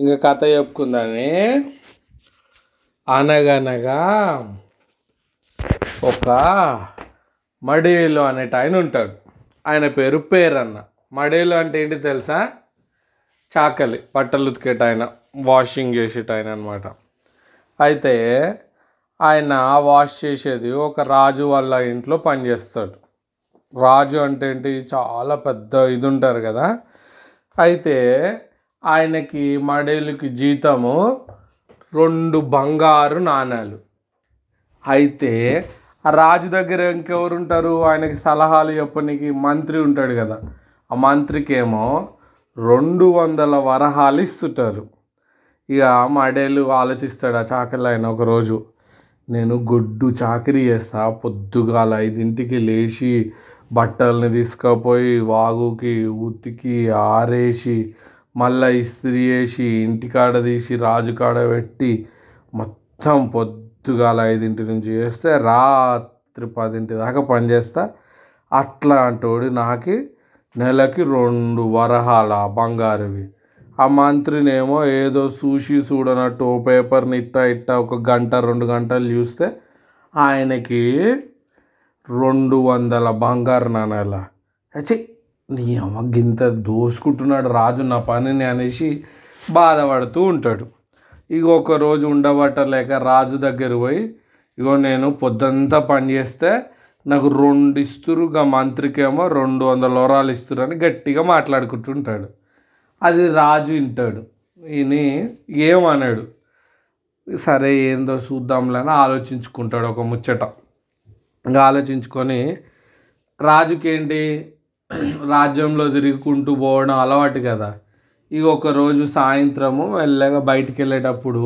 ఇంకా కథ చెప్పుకుందని అనగనగా ఒక మడేలు అనేట ఆయన ఉంటాడు. ఆయన పేరు పేరన్న. మడేలు అంటే ఏంటి తెలుసా? చాకలి బట్టలు ఉతికేట ఆయన వాషింగ్ చేసేట ఆయన అనమాట అయితే ఆయన వాష్ చేసేది ఒక రాజు వాళ్ళ ఇంట్లో పనిచేస్తాడు రాజు అంటే ఏంటి? చాలా పెద్ద ఇది ఉంటారు కదా. అయితే ఆయనకి మడేలుకి జీతము రెండు బంగారు నాణాలు. అయితే ఆ రాజు దగ్గర ఇంకెవరు ఉంటారు? ఆయనకి సలహాలు చెప్పనికి మంత్రి ఉంటాడు కదా. ఆ మంత్రికి ఏమో రెండు వందల వరహాలు ఇస్తుంటారు. ఇక మడేలు ఆలోచిస్తాడు ఆ చాకలి ఆయన ఒకరోజు. నేను గుడ్డు చాకరీ చేస్తా పొద్దుగాల ఐదింటికి లేచి బట్టల్ని తీసుకుపోయి వాగుకి ఉతికి ఆరేసి మళ్ళీ ఇస్త్రీ వేసి ఇంటికాడ తీసి రాజు కాడ పెట్టి మొత్తం పొద్దుగాల ఐదింటి నుంచి చేస్తే రాత్రి పదింటి దాకా పనిచేస్తా అట్లాంటోడు నాకు నెలకి రెండు వరహాల బంగారువి. ఆ మంత్రినేమో ఏదో చూసి చూడనట్టు ఓ పేపర్ని ఇట్టా ఇట్టా ఒక గంట రెండు గంటలు చూస్తే ఆయనకి రెండు వందల బంగారు నాణాల. అచ్చి నీ అమ్మ గింత దోసుకుంటున్నాడు రాజు నా పనిని అనేసి బాధపడుతూ ఉంటాడు. ఇక ఒకరోజు ఉండబట్టలేక రాజు దగ్గర పోయి ఇగో నేను పొద్దంతా పని చేస్తే నాకు రెండు ఇస్తురుగా మంత్రికేమో రెండు వందల వరాలు ఇస్తురని గట్టిగా మాట్లాడుకుంటుంటాడు. అది రాజు వింటాడు. విని ఏమన్నాడు సరే ఏందో చూద్దాంలే అని ఆలోచించుకుంటాడు ఒక ముచ్చట. ఇంకా ఆలోచించుకొని రాజుకేంటి? రాజ్యంలో తిరుగుకుంటూ పోవడం అలవాటు కదా. ఇక ఒక రోజు సాయంత్రము మెల్లగా బయటికి వెళ్ళేటప్పుడు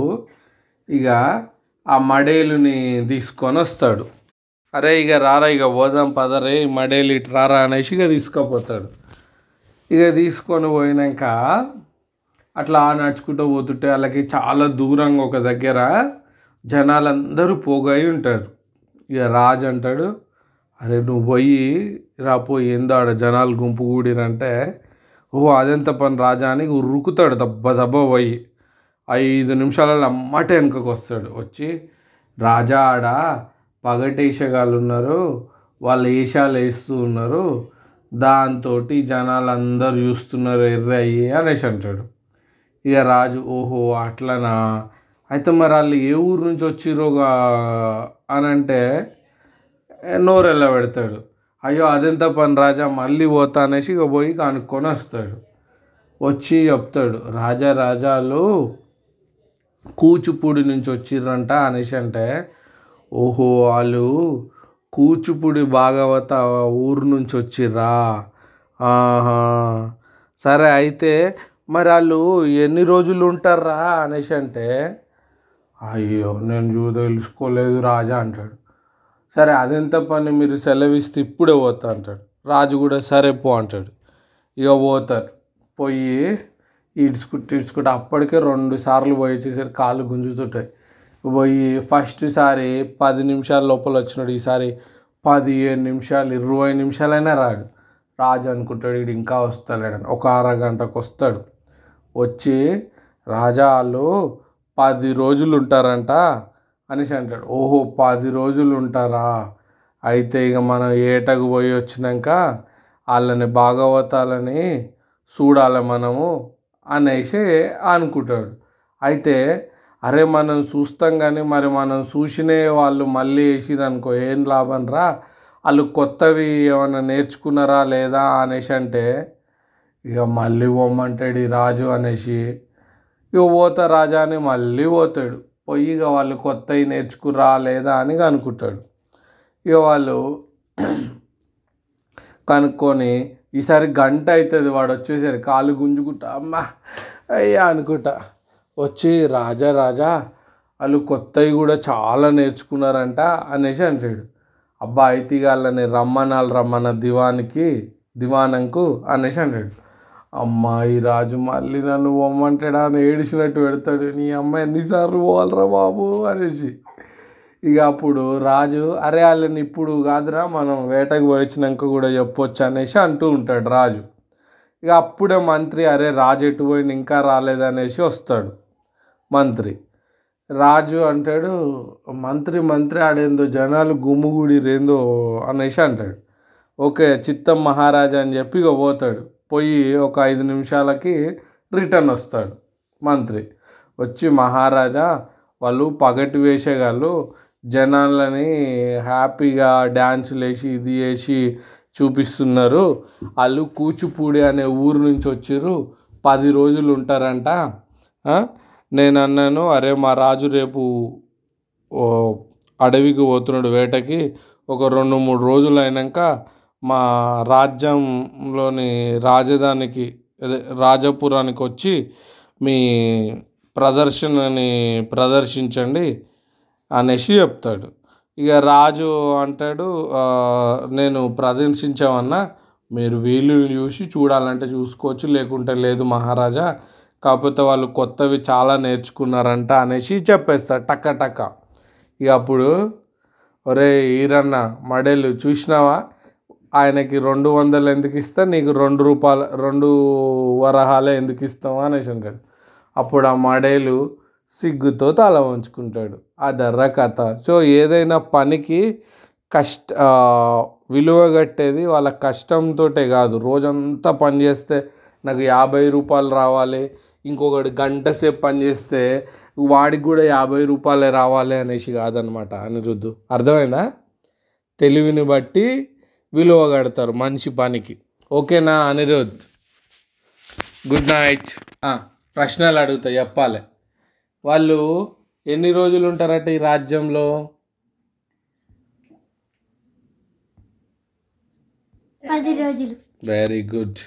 ఇక ఆ మడేలుని తీసుకొని వస్తాడు. అరే ఇక రారా ఇక పోదాం పదరే మడేలు ఇటు రారా అనేసి ఇక తీసుకుపోతాడు. ఇక తీసుకొని పోయినాక అట్లా నడుచుకుంటూ పోతుంటే వాళ్ళకి చాలా దూరంగా ఒక దగ్గర జనాలందరూ పోగై ఉంటారు. ఇక రాజు అంటాడు అరే నువ్వు పోయి రా పోయి ఏందో ఆడ జనాలు గుంపు కూడిరంటే ఓ అదెంత పని రాజా అని ఉరుకుతాడు దబ్బ దబ్బ పోయి. ఐదు నిమిషాలలో అమ్మటే వెనుకకు వస్తాడు. వచ్చి రాజా ఆడ పగటేషగాళ్ళు ఉన్నారు వాళ్ళు ఏషాలు వేస్తూ ఉన్నారు దాంతో జనాలు అందరు చూస్తున్నారు ఎర్ర అయ్యి అనేసి అంటాడు. ఇక రాజు ఓహో అట్లనా? అయితే మరి వాళ్ళు ఏ ఊరు నుంచి వచ్చిరోగా అని అంటే నోరు పెడతాడు. అయ్యో అదెంత పని రాజా మళ్ళీ పోతా అనేసి ఇక పోయి కనుక్కొని వస్తాడు. వచ్చి చెప్తాడు రాజా రాజాలు కూచిపూడి నుంచి వచ్చిర్రంట అనేసి అంటే ఓహో వాళ్ళు కూచిపూడి భాగవత ఊరు నుంచి వచ్చిర్రా? ఆహా సరే అయితే మరి వాళ్ళు ఎన్ని రోజులు ఉంటారా అనేసి అంటే అయ్యో నేను చూ తెలుసుకోలేదు రాజా అంటాడు. సరే అదెంత పని మీరు సెలవిస్తే ఇప్పుడే పోతా అంటాడు. రాజు కూడా సరే పో అంటాడు. ఇక పోతారు పోయి ఈడ్చుకుంటూ ఈడ్చుకుంటూ అప్పటికే రెండు సార్లు పోయి వచ్చేసరికి కాళ్ళు గుంజుతుంటాయి. పోయి ఫస్ట్ సారి పది నిమిషాల లోపల వచ్చినాడు. ఈసారి పదిహేను నిమిషాలు ఇరవై నిమిషాలైనా రాడు. రాజు అనుకుంటాడు వీడు ఇంకా వస్తలేడని ఒక అరగంటకు వస్తాడు. వచ్చి రాజా వాళ్ళు పది రోజులు ఉంటారంట. అనేసి అంటాడు. ఓహో పది రోజులు ఉంటారా? అయితే ఇక మనం ఏటకు పోయి వచ్చినాక వాళ్ళని భాగవతాలని చూడాలి మనము అనేసి అనుకుంటాడు. అయితే అరే మనం చూస్తాం కానీ మరి మనం చూసినే వాళ్ళు మళ్ళీ వేసిరు అనుకో ఏం లాభం రా? వాళ్ళు కొత్తవి ఏమైనా నేర్చుకున్నారా లేదా అనేసి అంటే ఇక మళ్ళీ పోమ్మంటాడు ఈ రాజు అనేసి. ఇక పోతా రాజా అని మళ్ళీ పోతాడు. పోయి ఇక వాళ్ళు కొత్తవి నేర్చుకురా లేదా అని అనుకుంటాడు. ఇక వాళ్ళు కనుక్కొని ఈసారి గంట అవుతుంది వాడు వచ్చేసరి కాలు గుంజుకుంటా అమ్మా అయ్యా అనుకుంటా. వచ్చి రాజా రాజా వాళ్ళు కొత్తవి కూడా చాలా నేర్చుకున్నారంట అనేసి అంటాడు. అబ్బా అయితే ఇక వాళ్ళని రమ్మనాలి రమ్మన్న దివానికి దివానంకు అనేసి అంటాడు. అమ్మాయి రాజు మళ్ళీ నన్ను పొమ్మంటాడా అని ఏడిచినట్టు పెడతాడు. నీ అమ్మాయి ఎన్నిసార్లు పోవాలరా బాబు అనేసి. ఇక అప్పుడు రాజు అరే వాళ్ళని ఇప్పుడు కాదురా మనం వేటకు పోయించినాక కూడా చెప్పొచ్చు అనేసి అంటూ ఉంటాడు రాజు. ఇక అప్పుడే మంత్రి అరే రాజు ఎటు పోయిన ఇంకా రాలేదనేసి వస్తాడు మంత్రి. రాజు అంటాడు మంత్రి మంత్రి ఆడేందో జనాలు గుమ్ముగూడిరేందో అనేసి అంటాడు. ఓకే చిత్తం మహారాజా అని చెప్పి ఇక పోతాడు. పోయి ఒక ఐదు నిమిషాలకి రిటర్న్ వస్తాడు మంత్రి. వచ్చి మహారాజా వాళ్ళు పగటి వేషగాళ్ళు జనాలని హ్యాపీగా డ్యాన్సులు వేసి ఇది వేసి చూపిస్తున్నారు. వాళ్ళు కూచిపూడి అనే ఊరు నుంచి వచ్చారు పది రోజులు ఉంటారంట. నేను అన్నాను అరే మా రాజు రేపు అడవికి పోతున్నాడు వేటకి. ఒక రెండు మూడు రోజులు అయినాక మా రాజ్యంలోని రాజధానికి అదే రాజపురానికి వచ్చి మీ ప్రదర్శనని ప్రదర్శించండి అనేసి చెప్తాడు. ఇక రాజు అంటాడు నేను ప్రదర్శించామన్నా మీరు వీళ్ళు చూసి చూడాలంటే చూసుకోవచ్చు లేకుంటే లేదు మహారాజా కాకపోతే వాళ్ళు కొత్తవి చాలా నేర్చుకున్నారంట అనేసి చెప్పేస్తారు టక్క టక్క. ఇక అప్పుడు ఒరే ఈరన్న మడేలు చూసినావా? ఆయనకి రెండు వందలు ఎందుకు ఇస్తా? నీకు రెండు రూపాయలు రెండు వరహాలే ఎందుకు ఇస్తావు? అనేసి అంటాడు. అప్పుడు ఆ మడేలు సిగ్గుతో తల వంచుకుంటాడు. ఆ దర్ర కథ. సో ఏదైనా పనికి కష్ట విలువ కట్టేది వాళ్ళ కష్టంతోటే కాదు. రోజంతా పని చేస్తే నాకు యాభై రూపాయలు రావాలి. ఇంకొకటి గంట సేపు పని చేస్తే వాడికి కూడా యాభై రూపాయలే రావాలి అనేసి కాదనమాట అనిరుద్ధు. అర్థమైందా? తెలివిని బట్టి విలువ కడతారు మనిషి పనికి. ఓకేనా అనిరుద్? గుడ్ నైట్ ప్రశ్నలు అడుగుతా చెప్పాలి. వాళ్ళు ఎన్ని రోజులు ఉంటారట ఈ రాజ్యంలో? పది రోజులు. Very good